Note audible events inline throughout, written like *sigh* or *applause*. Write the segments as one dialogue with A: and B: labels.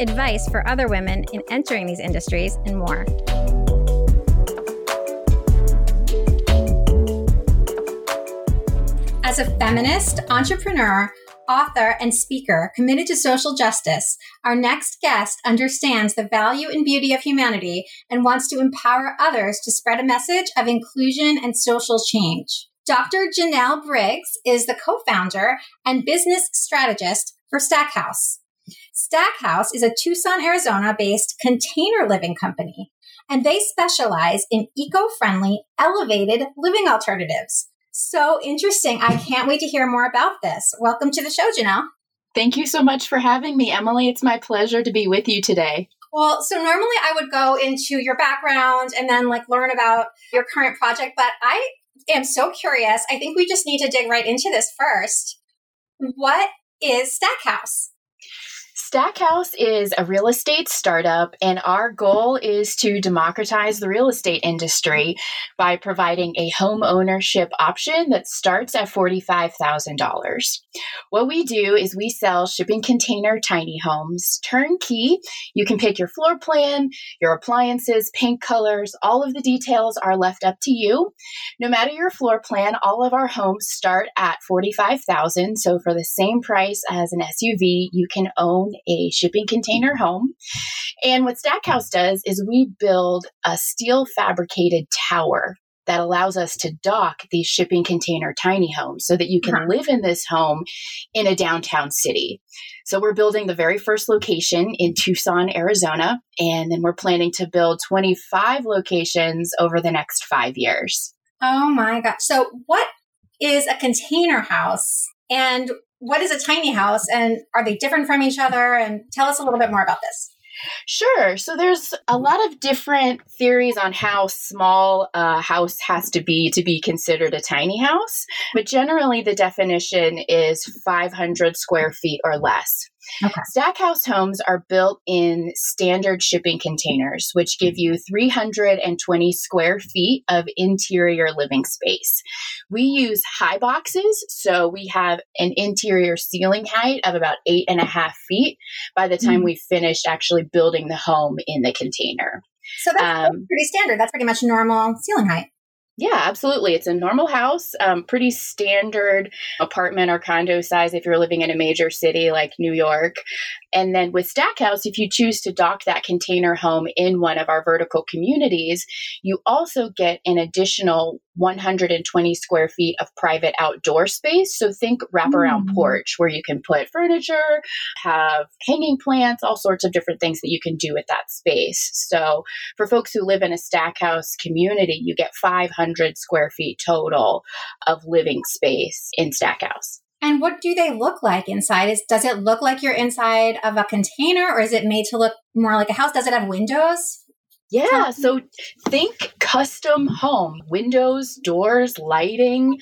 A: advice for other women in entering these industries, and more. As a feminist, entrepreneur, author, and speaker committed to social justice, our next guest understands the value and beauty of humanity and wants to empower others to spread a message of inclusion and social change. Dr. Janelle Briggs is the co founder and business strategist for Stackhouse. Stackhouse is a Tucson, Arizona based container living company, and they specialize in eco friendly, elevated living alternatives. So interesting. I can't wait to hear more about this. Welcome to the show, Janelle.
B: Thank you so much for having me, Emily. It's my pleasure to be with you today.
A: Well, so normally I would go into your background and then like learn about your current project, but I am so curious. I think we just need to dig right into this first. What is Stackhouse?
B: Stackhouse is a real estate startup, and our goal is to democratize the real estate industry by providing a home ownership option that starts at $45,000. What we do is we sell shipping container tiny homes, turnkey. You can pick your floor plan, your appliances, paint colors, all of the details are left up to you. No matter your floor plan, all of our homes start at 45,000. So for the same price as an SUV, you can own a shipping container home. And what Stackhouse does is we build a steel fabricated tower that allows us to dock these shipping container tiny homes so that you can uh-huh. live in this home in a downtown city. So we're building the very first location in Tucson, Arizona, and then we're planning to build 25 locations over the next five years.
A: Oh my gosh. So, what is a container house and what is a tiny house and are they different from each other? And tell us a little bit more about this.
B: Sure. So there's a lot of different theories on how small a house has to be to be considered a tiny house, but generally the definition is 500 square feet or less. Okay. Stackhouse homes are built in standard shipping containers, which give you 320 square feet of interior living space. We use high boxes, so we have an interior ceiling height of about eight and a half feet by the time mm. we finished actually building the home in the container.
A: So that's um, pretty standard. That's pretty much normal ceiling height.
B: Yeah, absolutely. It's a normal house, um, pretty standard apartment or condo size if you're living in a major city like New York. And then with Stackhouse, if you choose to dock that container home in one of our vertical communities, you also get an additional 120 square feet of private outdoor space. So think wraparound mm. porch where you can put furniture, have hanging plants, all sorts of different things that you can do with that space. So for folks who live in a Stackhouse community, you get 500 square feet total of living space in Stackhouse.
A: And what do they look like inside? Is does it look like you're inside of a container or is it made to look more like a house? Does it have windows?
B: Yeah, so think custom home, windows, doors, lighting.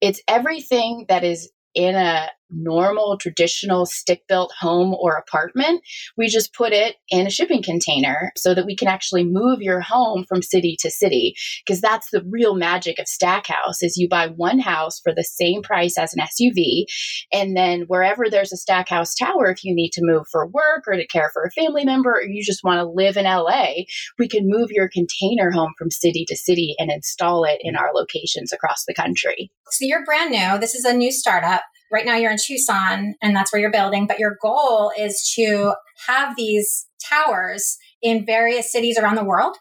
B: It's everything that is in a normal traditional stick built home or apartment. We just put it in a shipping container so that we can actually move your home from city to city because that's the real magic of Stackhouse is you buy one house for the same price as an SUV and then wherever there's a Stackhouse tower if you need to move for work or to care for a family member or you just want to live in LA, we can move your container home from city to city and install it in mm. our locations across the country.
A: So you're brand new. This is a new startup right now you're in Tucson and that's where you're building, but your goal is to have these towers in various cities around the world?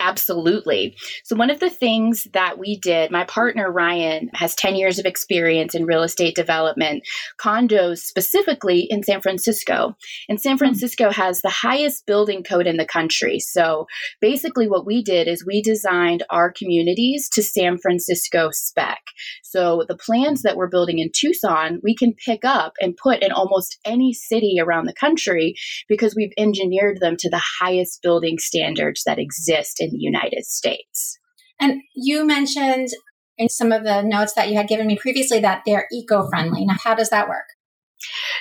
B: Absolutely. So, one of the things that we did, my partner Ryan has 10 years of experience in real estate development, condos specifically in San Francisco. And San hmm. Francisco has the highest building code in the country. So, basically, what we did is we designed our communities to San Francisco spec. So, the plans that we're building in Tucson, we can pick up and put in almost any city around the country because we've engineered them to the highest building standards that exist in the United States.
A: And you mentioned in some of the notes that you had given me previously that they're eco friendly. Now, how does that work?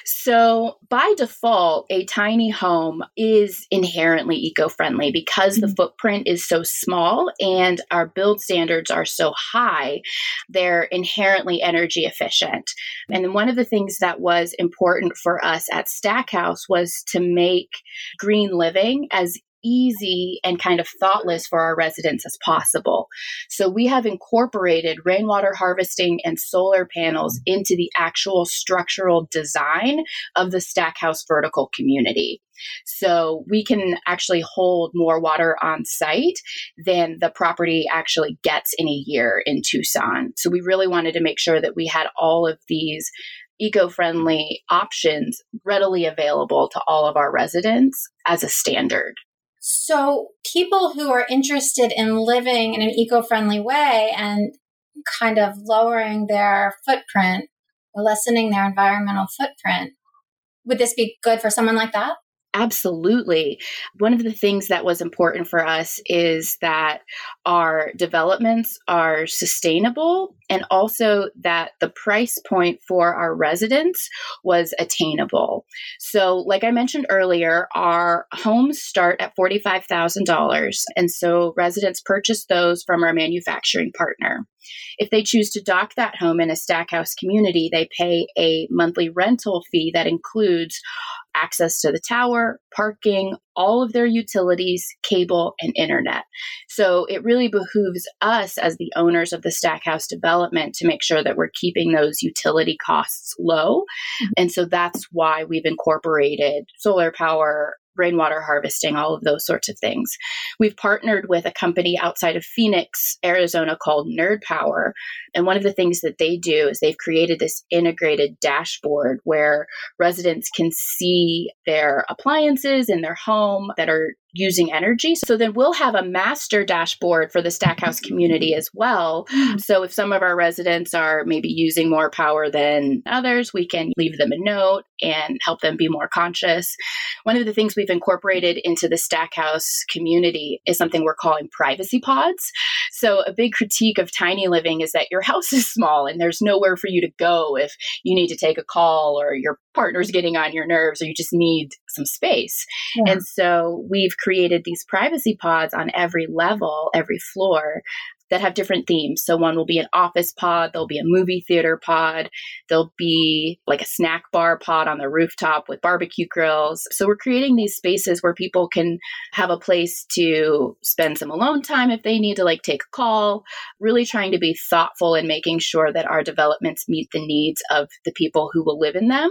B: So, by default, a tiny home is inherently eco friendly because mm-hmm. the footprint is so small and our build standards are so high. They're inherently energy efficient. And one of the things that was important for us at Stackhouse was to make green living as easy and kind of thoughtless for our residents as possible. So we have incorporated rainwater harvesting and solar panels into the actual structural design of the Stackhouse vertical community. So we can actually hold more water on site than the property actually gets in a year in Tucson. So we really wanted to make sure that we had all of these eco friendly options readily available to all of our residents as a standard.
A: So, people who are interested in living in an eco friendly way and kind of lowering their footprint or lessening their environmental footprint, would this be good for someone like that?
B: Absolutely. One of the things that was important for us is that our developments are sustainable and also that the price point for our residents was attainable. So, like I mentioned earlier, our homes start at $45,000. And so residents purchase those from our manufacturing partner. If they choose to dock that home in a Stackhouse community, they pay a monthly rental fee that includes access to the tower, parking, all of their utilities, cable, and internet. So it really behooves us as the owners of the Stackhouse development to make sure that we're keeping those utility costs low. Mm-hmm. And so that's why we've incorporated solar power, rainwater harvesting, all of those sorts of things. We've partnered with a company outside of Phoenix, Arizona called Nerd Power. And one of the things that they do is they've created this integrated dashboard where residents can see their appliances in their home that are using energy. So then we'll have a master dashboard for the Stackhouse community as well. Mm. So if some of our residents are maybe using more power than others, we can leave them a note and help them be more conscious. One of the things we've incorporated into the Stackhouse community is something we're calling privacy pods. So a big critique of tiny living is that your house is small and there's nowhere for you to go if you need to take a call or your partner's getting on your nerves or you just need some space. Yeah. And so we've created these privacy pods on every level, every floor that have different themes. So one will be an office pod, there'll be a movie theater pod, there'll be like a snack bar pod on the rooftop with barbecue grills. So we're creating these spaces where people can have a place to spend some alone time if they need to like take a call, really trying to be thoughtful and making sure that our developments meet the needs of the people who will live in them.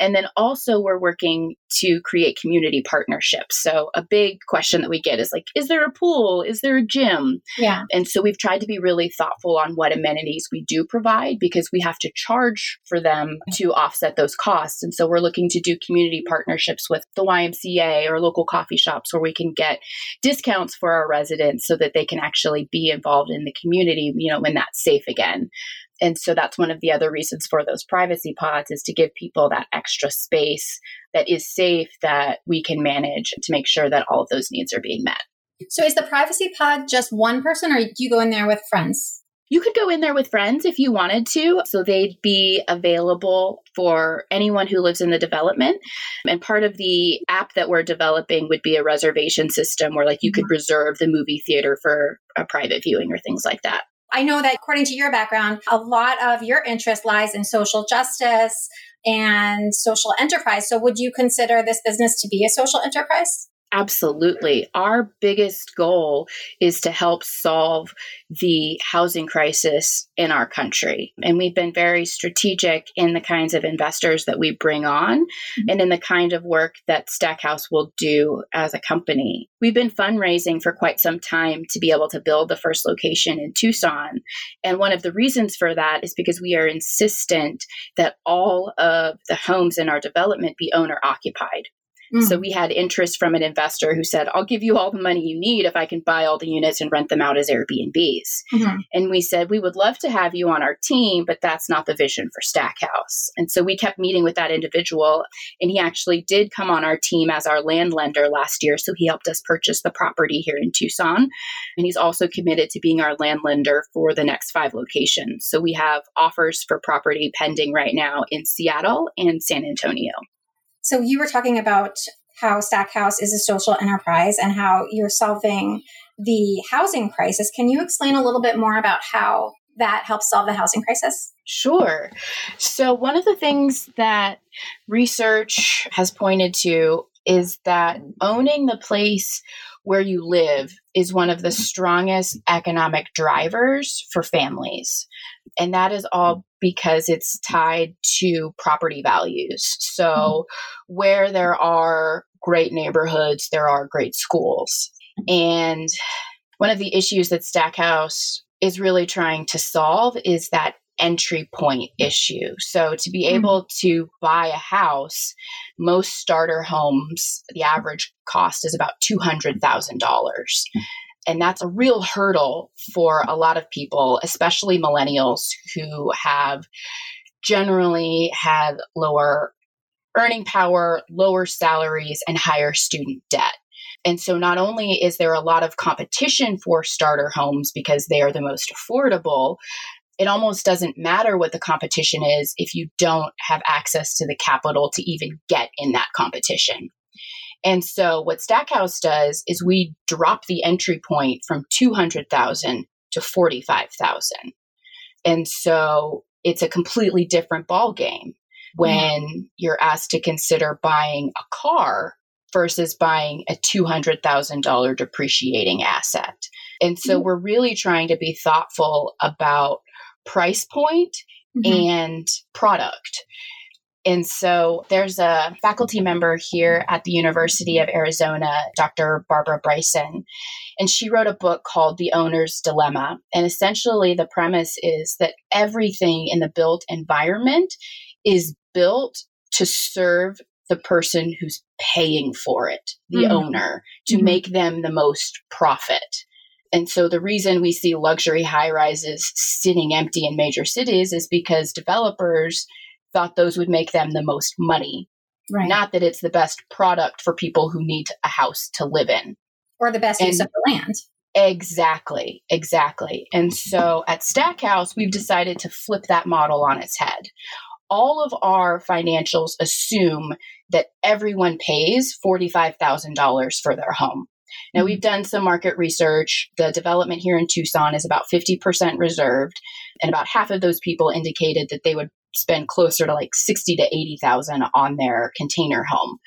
B: And then also we're working to create community partnerships. So a big question that we get is like is there a pool? Is there a gym?
A: Yeah.
B: And so we've tried to be really thoughtful on what amenities we do provide because we have to charge for them to offset those costs. And so we're looking to do community partnerships with the YMCA or local coffee shops where we can get discounts for our residents so that they can actually be involved in the community, you know, when that's safe again. And so that's one of the other reasons for those privacy pods is to give people that extra space that is safe that we can manage to make sure that all of those needs are being met.
A: So is the privacy pod just one person or do you go in there with friends?
B: You could go in there with friends if you wanted to. So they'd be available for anyone who lives in the development. And part of the app that we're developing would be a reservation system where like you could mm-hmm. reserve the movie theater for a private viewing or things like that.
A: I know that according to your background, a lot of your interest lies in social justice and social enterprise. So would you consider this business to be a social enterprise?
B: Absolutely. Our biggest goal is to help solve the housing crisis in our country. And we've been very strategic in the kinds of investors that we bring on mm-hmm. and in the kind of work that Stackhouse will do as a company. We've been fundraising for quite some time to be able to build the first location in Tucson. And one of the reasons for that is because we are insistent that all of the homes in our development be owner occupied. Mm. So we had interest from an investor who said, I'll give you all the money you need if I can buy all the units and rent them out as Airbnbs. Mm-hmm. And we said, we would love to have you on our team, but that's not the vision for Stackhouse. And so we kept meeting with that individual, and he actually did come on our team as our land lender last year. So he helped us purchase the property here in Tucson. And he's also committed to being our land lender for the next five locations. So we have offers for property pending right now in Seattle and San Antonio.
A: So you were talking about how Stackhouse is a social enterprise and how you're solving the housing crisis. Can you explain a little bit more about how that helps solve the housing crisis?
B: Sure. So, one of the things that research has pointed to is that owning the place where you live is one of the strongest economic drivers for families. And that is all because it's tied to property values. So, mm-hmm. where there are great neighborhoods, there are great schools. And one of the issues that Stackhouse is really trying to solve is that entry point issue. So to be hmm. able to buy a house, most starter homes, the average cost is about $200,000. And that's a real hurdle for a lot of people, especially millennials who have generally had lower earning power, lower salaries, and higher student debt. And so not only is there a lot of competition for starter homes because they are the most affordable, it almost doesn't matter what the competition is if you don't have access to the capital to even get in that competition. And so what Stackhouse does is we drop the entry point from 200,000 to 45,000. And so it's a completely different ball game when mm. you're asked to consider buying a car versus buying a $200,000 depreciating asset. And so mm. we're really trying to be thoughtful about price point mm-hmm. and product. And so there's a faculty member here at the University of Arizona, Dr. Barbara Bryson, and she wrote a book called The Owner's Dilemma. And essentially, the premise is that everything in the built environment is built to serve the person who's paying for it, the mm-hmm. owner, to mm-hmm. make them the most profit. And so the reason we see luxury high rises sitting empty in major cities is because developers thought those would make them the most money. Right. Not that it's the best product for people who need a house to live in.
A: Or the best and use of the land.
B: Exactly, exactly. And so at Stackhouse, we've decided to flip that model on its head. All of our financials assume that everyone pays $45,000 for their home. Now, mm-hmm. we've done some market research. The development here in Tucson is about 50% reserved, and about half of those people indicated that they would spend closer to like 60 to 80,000 on their container home.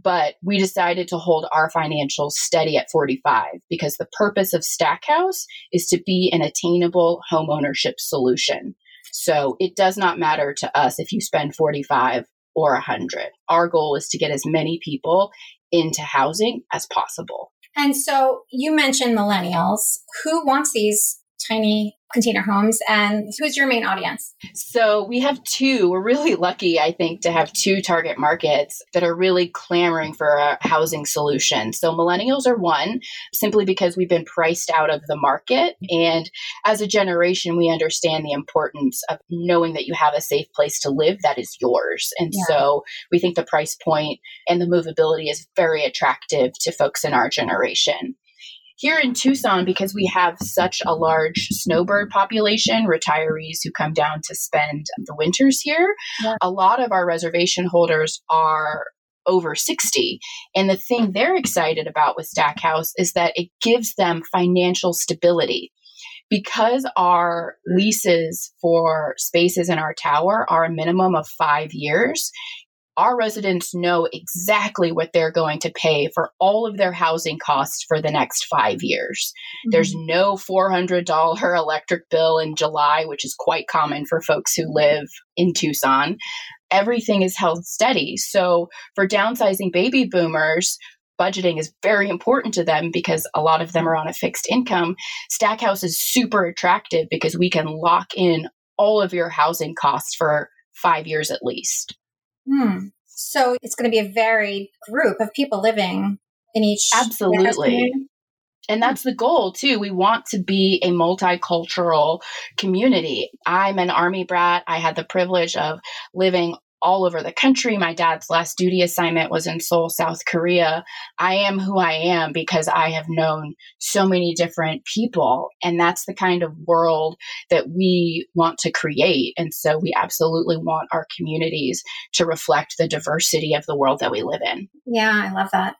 B: But we decided to hold our financials steady at 45 because the purpose of Stackhouse is to be an attainable home ownership solution. So it does not matter to us if you spend 45 or 100. Our goal is to get as many people into housing as possible.
A: And so you mentioned millennials. Who wants these tiny container homes and who's your main audience?
B: So we have two. We're really lucky, I think, to have two target markets that are really clamoring for a housing solution. So millennials are one, simply because we've been priced out of the market. And as a generation, we understand the importance of knowing that you have a safe place to live that is yours. And yeah. so we think the price point and the movability is very attractive to folks in our generation here in Tucson, because we have such a large snowbird population, retirees who come down to spend the winters here, yeah. a lot of our reservation holders are over 60. And the thing they're excited about with Stackhouse is that it gives them financial stability. Because our leases for spaces in our tower are a minimum of five years, our residents know exactly what they're going to pay for all of their housing costs for the next five years. Mm-hmm. There's no $400 electric bill in July, which is quite common for folks who live in Tucson. Everything is held steady. So for downsizing baby boomers, budgeting is very important to them because a lot of them are on a fixed income. Stackhouse is super attractive because we can lock in all of your housing costs for five years at least.
A: Hmm. So it's going to be a varied group of people living in each.
B: Absolutely. And that's the goal too. We want to be a multicultural community. I'm an army brat. I had the privilege of living all over the country. My dad's last duty assignment was in Seoul, South Korea. I am who I am because I have known so many different people. And that's the kind of world that we want to create. And so we absolutely want our communities to reflect the diversity of the world that we live in.
A: Yeah, I love that.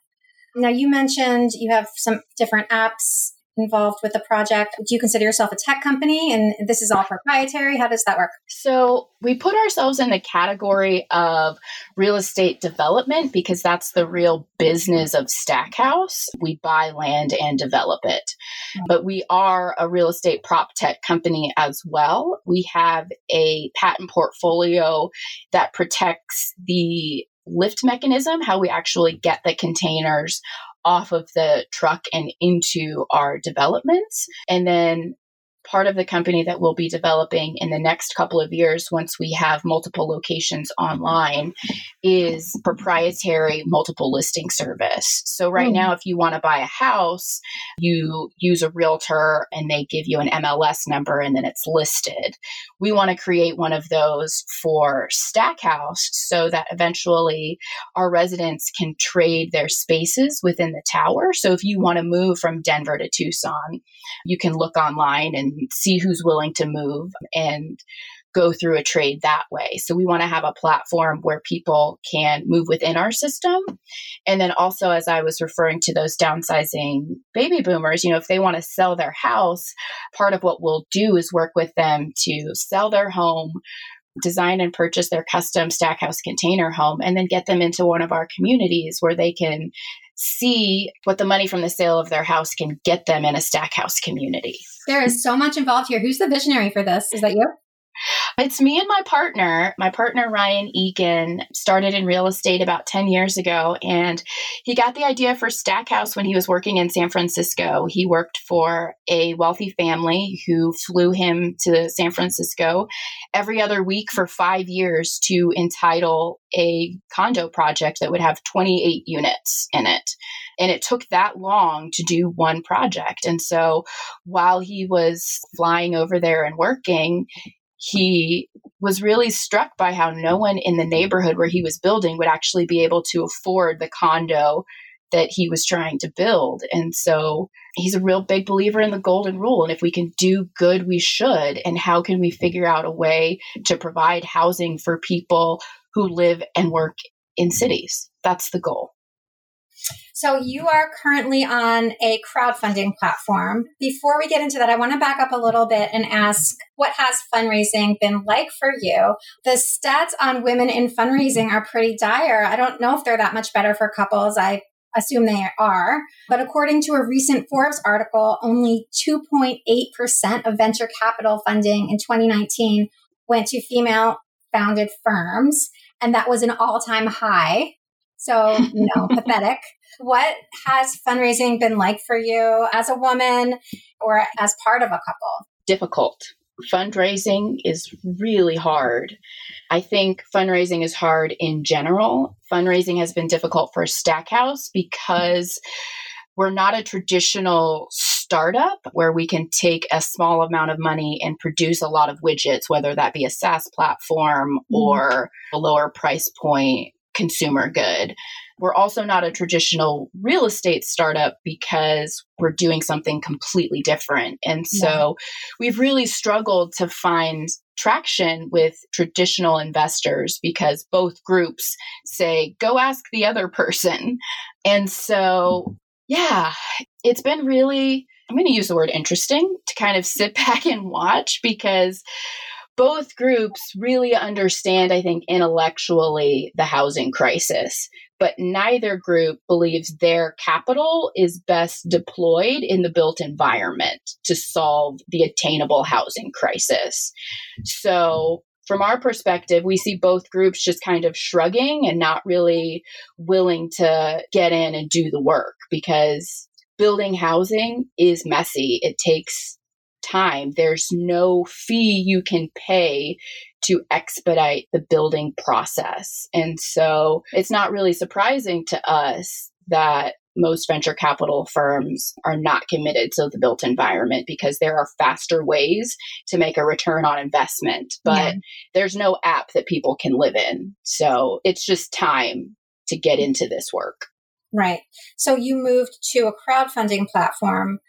A: Now, you mentioned you have some different apps involved with the project. Do you consider yourself a tech company and this is all proprietary? How does that work?
B: So, we put ourselves in the category of real estate development because that's the real business of Stackhouse. We buy land and develop it. Hmm. But we are a real estate prop tech company as well. We have a patent portfolio that protects the lift mechanism, how we actually get the containers off of the truck and into our developments. And then part of the company that we'll be developing in the next couple of years once we have multiple locations online is proprietary multiple listing service. So right mm. now if you want to buy a house, you use a realtor and they give you an MLS number and then it's listed. We want to create one of those for Stackhouse so that eventually our residents can trade their spaces within the tower. So if you want to move from Denver to Tucson, you can look online and see who's willing to move and go through a trade that way. So we want to have a platform where people can move within our system. And then also, as I was referring to those downsizing baby boomers, you know, if they want to sell their house, part of what we'll do is work with them to sell their home, design and purchase their custom stackhouse container home and then get them into one of our communities where they can see what the money from the sale of their house can get them in a stackhouse community.
A: There is so much involved here. Who's the visionary for this? Is that you?
B: It's me and my partner. My partner, Ryan Egan, started in real estate about 10 years ago. And he got the idea for Stackhouse when he was working in San Francisco. He worked for a wealthy family who flew him to San Francisco every other week for five years to entitle a condo project that would have 28 units in it. And it took that long to do one project. And so while he was flying over there and working, he was really struck by how no one in the neighborhood where he was building would actually be able to afford the condo that he was trying to build. And so he's a real big believer in the golden rule. And if we can do good, we should. And how can we figure out a way to provide housing for people who live and work in cities? That's the goal.
A: So you are currently on a crowdfunding platform. Before we get into that, I want to back up a little bit and ask what has fundraising been like for you? The stats on women in fundraising are pretty dire. I don't know if they're that much better for couples. I assume they are. But according to a recent Forbes article, only 2.8% of venture capital funding in 2019 went to female founded firms. And that was an all time high. So, you know, *laughs* pathetic. What has fundraising been like for you as a woman or as part of a couple?
B: Difficult. Fundraising is really hard. I think fundraising is hard in general. Fundraising has been difficult for Stackhouse because we're not a traditional startup where we can take a small amount of money and produce a lot of widgets, whether that be a SaaS platform mm-hmm. or a lower price point consumer good. We're also not a traditional real estate startup because we're doing something completely different. And so yeah. we've really struggled to find traction with traditional investors because both groups say, go ask the other person. And so, yeah, it's been really, I'm going to use the word interesting to kind of sit *laughs* back and watch because both groups really understand, I think, intellectually the housing crisis, but neither group believes their capital is best deployed in the built environment to solve the attainable housing crisis. So, from our perspective, we see both groups just kind of shrugging and not really willing to get in and do the work because building housing is messy. It takes time. There's no fee you can pay to expedite the building process. And so it's not really surprising to us that most venture capital firms are not committed to the built environment because there are faster ways to make a return on investment. But yeah. there's no app that people can live in. So it's just time to get into this work.
A: Right. So you moved to a crowdfunding platform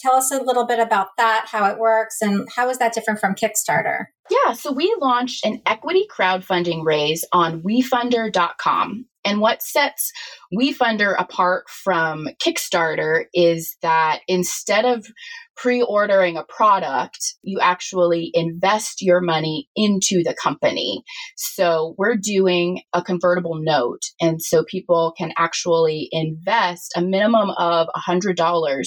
A: Tell us a little bit about that, how it works, and how is that different from Kickstarter?
B: Yeah, so we launched an equity crowdfunding raise on wefunder.com. And what sets WeFunder apart from Kickstarter is that instead of pre ordering a product, you actually invest your money into the company. So we're doing a convertible note. And so people can actually invest a minimum of $100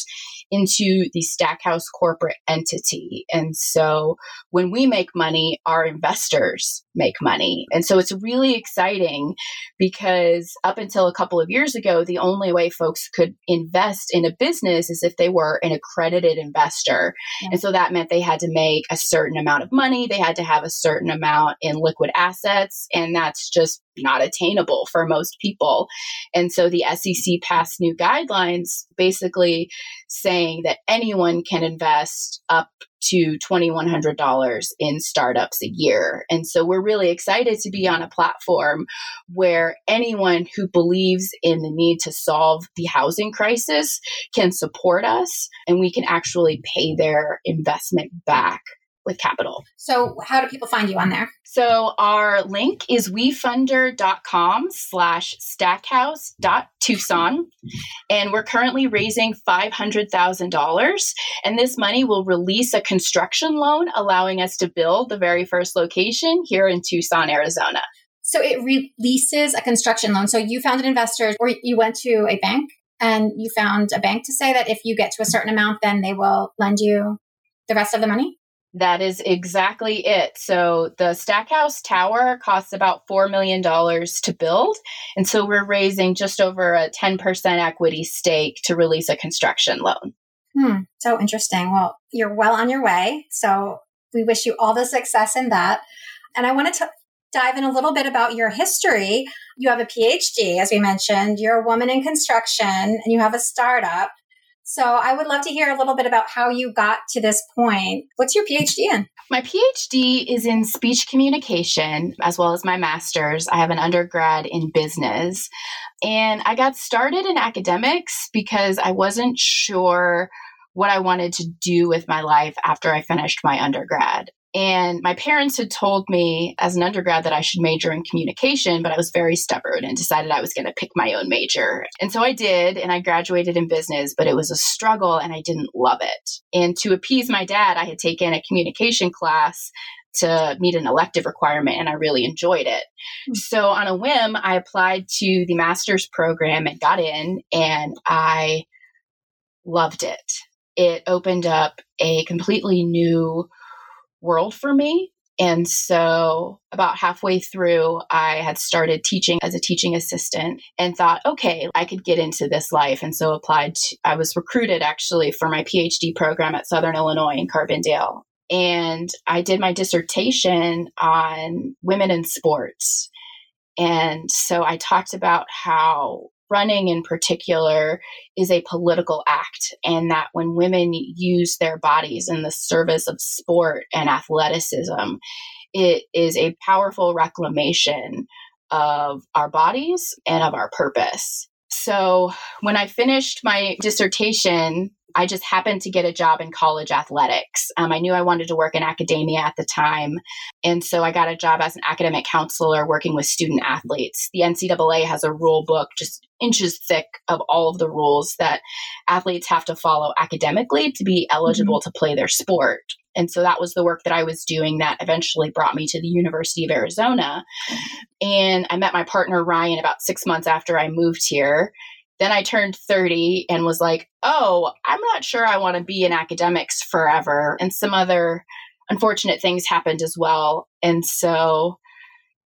B: into the Stackhouse corporate entity. And so when we make money, our investors make money. And so it's really exciting because up until a couple of years ago, the only way folks could invest in a business is if they were an accredited investor. Yeah. And so that meant they had to make a certain amount of money, they had to have a certain amount in liquid assets, and that's just not attainable for most people. And so the SEC passed new guidelines basically saying that anyone can invest up to $2,100 in startups a year. And so we're really excited to be on a platform where anyone who believes in the need to solve the housing crisis can support us and we can actually pay their investment back with capital.
A: So how do people find you on there?
B: So our link is wefunder.com slash stackhouse.tucson. And we're currently raising $500,000. And this money will release a construction loan, allowing us to build the very first location here in Tucson, Arizona.
A: So it releases a construction loan. So you found an investor or you went to a bank and you found a bank to say that if you get to a certain amount, then they will lend you the rest of the money?
B: That is exactly it. So the Stackhouse Tower costs about $4 million to build. And so we're raising just over a 10% equity stake to release a construction loan.
A: Hmm, so interesting. Well, you're well on your way. So we wish you all the success in that. And I wanted to dive in a little bit about your history. You have a PhD, as we mentioned. You're a woman in construction and you have a startup. So I would love to hear a little bit about how you got to this point. What's your PhD in?
B: My PhD is in speech communication as well as my master's. I have an undergrad in business. And I got started in academics because I wasn't sure what I wanted to do with my life after I finished my undergrad. And my parents had told me as an undergrad that I should major in communication, but I was very stubborn and decided I was going to pick my own major. And so I did, and I graduated in business, but it was a struggle and I didn't love it. And to appease my dad, I had taken a communication class to meet an elective requirement and I really enjoyed it. Mm-hmm. So on a whim, I applied to the master's program and got in and I loved it. It opened up a completely new world for me. And so, about halfway through, I had started teaching as a teaching assistant and thought, okay, I could get into this life. And so, applied, to, I was recruited actually for my PhD program at Southern Illinois in Carbondale. And I did my dissertation on women in sports. And so, I talked about how running in particular is a political act, and that when women use their bodies in the service of sport and athleticism, it is a powerful reclamation of our bodies and of our purpose. So, when I finished my dissertation, I just happened to get a job in college athletics. Um, I knew I wanted to work in academia at the time. And so I got a job as an academic counselor working with student athletes. The NCAA has a rule book just inches thick of all of the rules that athletes have to follow academically to be eligible mm-hmm. to play their sport. And so that was the work that I was doing that eventually brought me to the University of Arizona. And I met my partner, Ryan, about six months after I moved here. Then I turned 30 and was like, oh, I'm not sure I want to be in academics forever. And some other unfortunate things happened as well. And so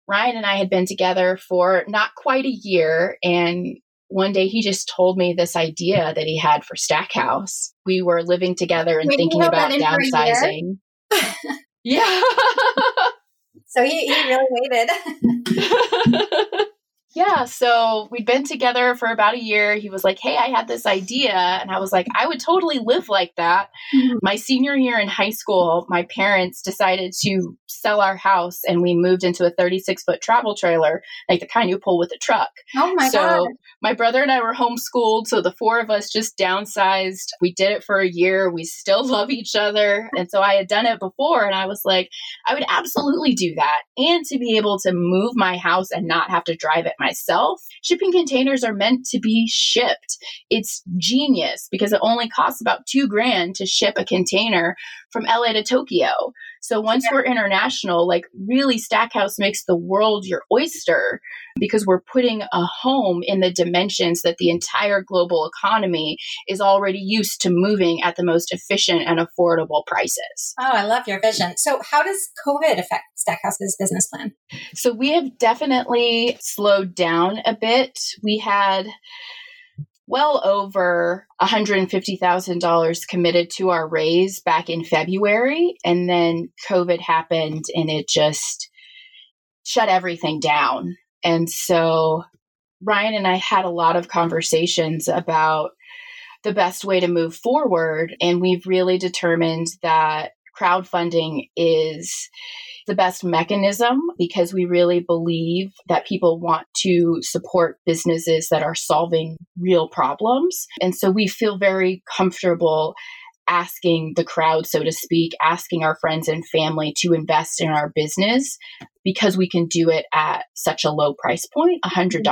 B: Ryan and I had been together for not quite a year. And one day he just told me this idea that he had for Stackhouse. We were living together and thinking about downsizing. *laughs* yeah. *laughs*
A: so he, he really waited. *laughs*
B: yeah, so we'd been together for about a year. He was like, Hey, I had this idea. And I was like, I would totally live like that. Mm-hmm. My senior year in high school, my parents decided to sell our house and we moved into a 36 foot travel trailer, like the kind you pull with a truck.
A: Oh my god.
B: so
A: God.
B: my brother and I were homeschooled. So the four of us just downsized. We did it for a year. We still *laughs* love each other. And so I had done it before and I was like, I would absolutely do that. And to be able to move my house and not have to drive it myself shipping containers are meant to be shipped. It's genius because it only costs about two grand to ship a container from LA to Tokyo. So once yeah. we're international, like really Stackhouse makes the world your oyster because we're putting a home in the dimensions that the entire global economy is already used to moving at the most efficient and affordable prices.
A: Oh, I love your vision. So how does COVID affect Stackhouse's business plan?
B: So we have definitely slowed down a bit. We had well over $150,000 committed to our raise back in February. And then COVID happened and it just shut everything down. And so Ryan and I had a lot of conversations about the best way to move forward. And we've really determined that crowdfunding is the best mechanism because we really believe that people want to support businesses that are solving real problems. And so we feel very comfortable asking the crowd, so to speak, asking our friends and family to invest in our business because we can do it at such a low price point, $100.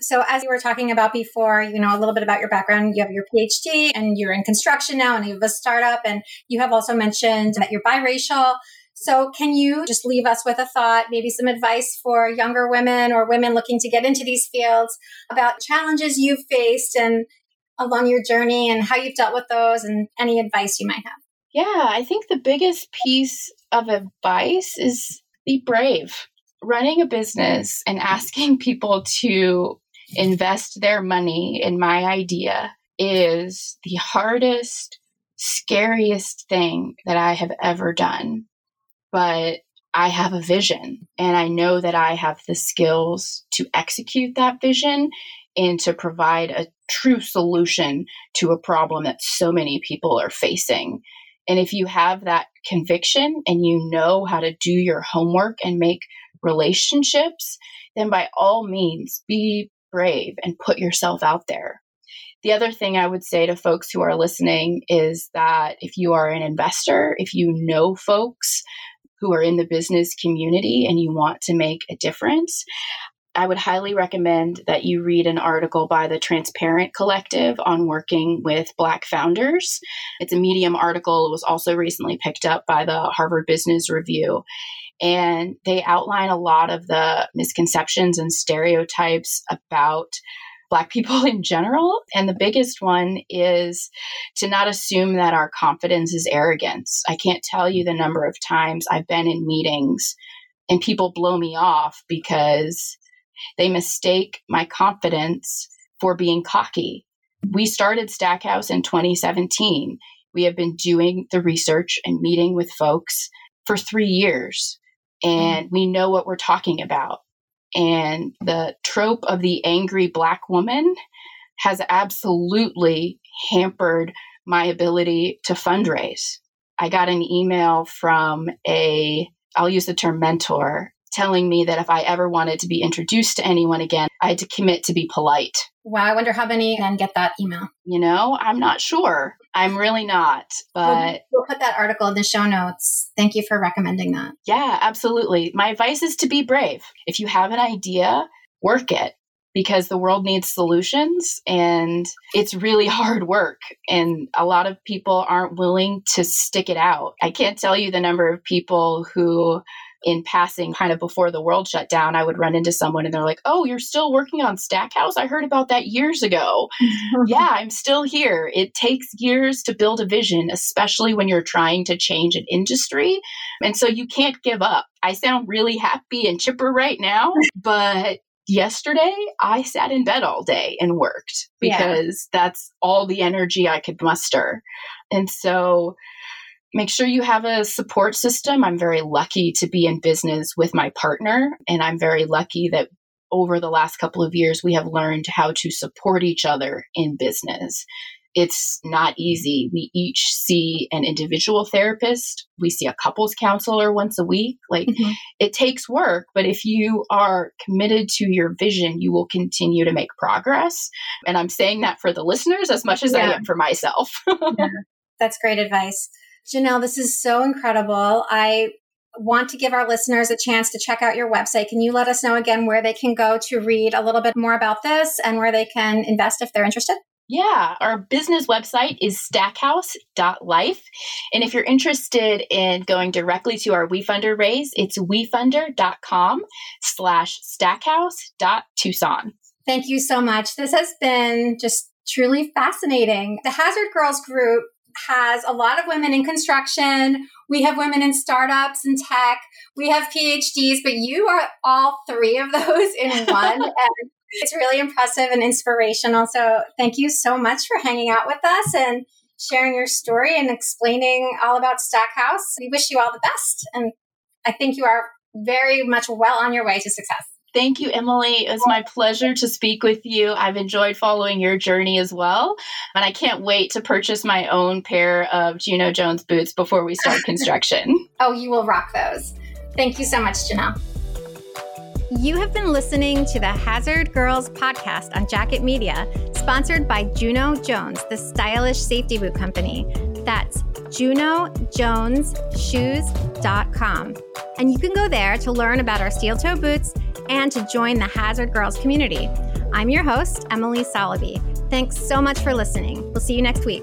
A: So, as you were talking about before, you know, a little bit about your background, you have your PhD and you're in construction now and you have a startup, and you have also mentioned that you're biracial. So, can you just leave us with a thought, maybe some advice for younger women or women looking to get into these fields about challenges you've faced and along your journey and how you've dealt with those and any advice you might have?
B: Yeah, I think the biggest piece of advice is be brave. Running a business and asking *laughs* people to invest their money in my idea is the hardest, scariest thing that I have ever done but I have a vision and I know that I have the skills to execute that vision and to provide a true solution to a problem that so many people are facing. And if you have that conviction and you know how to do your homework and make relationships, then by all means be brave and put yourself out there. The other thing I would say to folks who are listening is that if you are an investor, if you know folks who are in the business community and you want to make a difference, I would highly recommend that you read an article by the Transparent Collective on working with Black founders. It's a Medium article. It was also recently picked up by the Harvard Business Review. And they outline a lot of the misconceptions and stereotypes about Black people *laughs* in general. And the biggest one is to not assume that our confidence is arrogance. I can't tell you the number of times I've been in meetings and people blow me off because they mistake my confidence for being cocky. We started Stackhouse in 2017. We have been doing the research and meeting with folks for three years, Mm-hmm. and we know what we're talking about. And the trope of the angry black woman has absolutely hampered my ability to fundraise. I got an email from a, I'll use the term mentor, telling me that if I ever wanted to be introduced to anyone again, I had to commit to be polite.
A: Wow, I wonder how many then get that email.
B: You know, I'm not sure. I'm really not, but
A: we'll, put that article in the show notes. Thank you for recommending that.
B: Yeah, absolutely. My advice is to be brave. If you have an idea, work it because the world needs solutions and it's really *laughs* hard work and a lot of people aren't willing to stick it out. I can't tell you the number of people who in passing, kind of before the world shut down, I would run into someone and they're like, Oh, you're still working on Stackhouse? I heard about that years ago. *laughs* yeah, I'm still here. It takes years to build a vision, especially when you're trying to change an industry. And so you can't give up. I sound really happy and chipper right now, *laughs* but yesterday I sat in bed all day and worked because yeah. that's all the energy I could muster. And so make sure you have a support system. I'm very lucky to be in business with my partner, and I'm very lucky that over the last couple of years, we have learned how to support each other in business. It's not easy. We each see an individual therapist. We see a couples counselor once a week. Like mm-hmm. it takes work, but if you are committed to your vision, you will continue to make progress. And I'm saying that for the listeners as much as yeah. I am for myself. *laughs*
A: yeah. That's great advice. Janelle, this is so incredible. I want to give our listeners a chance to check out your website. Can you let us know again where they can go to read a little bit more about this and where they can invest if they're interested?
B: Yeah, our business website is stackhouse.life. And if you're interested in going directly to our WeFunder raise, it's wefunder.com slash stackhouse.tucson.
A: Thank you so much. This has been just truly fascinating. The Hazard Girls group has a lot of women in construction. We have women in startups and tech. We have PhDs, but you are all three of those in *laughs* one. and it's really impressive and inspirational. So thank you so much for hanging out with us and sharing your story and explaining all about Stackhouse. We wish you all the best. And I think you are very much well on your way to success.
B: Thank you, Emily. It was my pleasure to speak with you. I've enjoyed following your journey as well. And I can't wait to purchase my own pair of Juno Jones boots before we start *laughs* construction.
A: oh, you will rock those. Thank you so much, Janelle. You have been listening to the Hazard Girls podcast on Jacket Media, sponsored by Juno Jones, the stylish safety boot company. That's junojonesshoes.com. And you can go there to learn about our steel toe boots and to join the Hazard Girls community. I'm your host, Emily Soloby. Thanks so much for listening. We'll see you next week.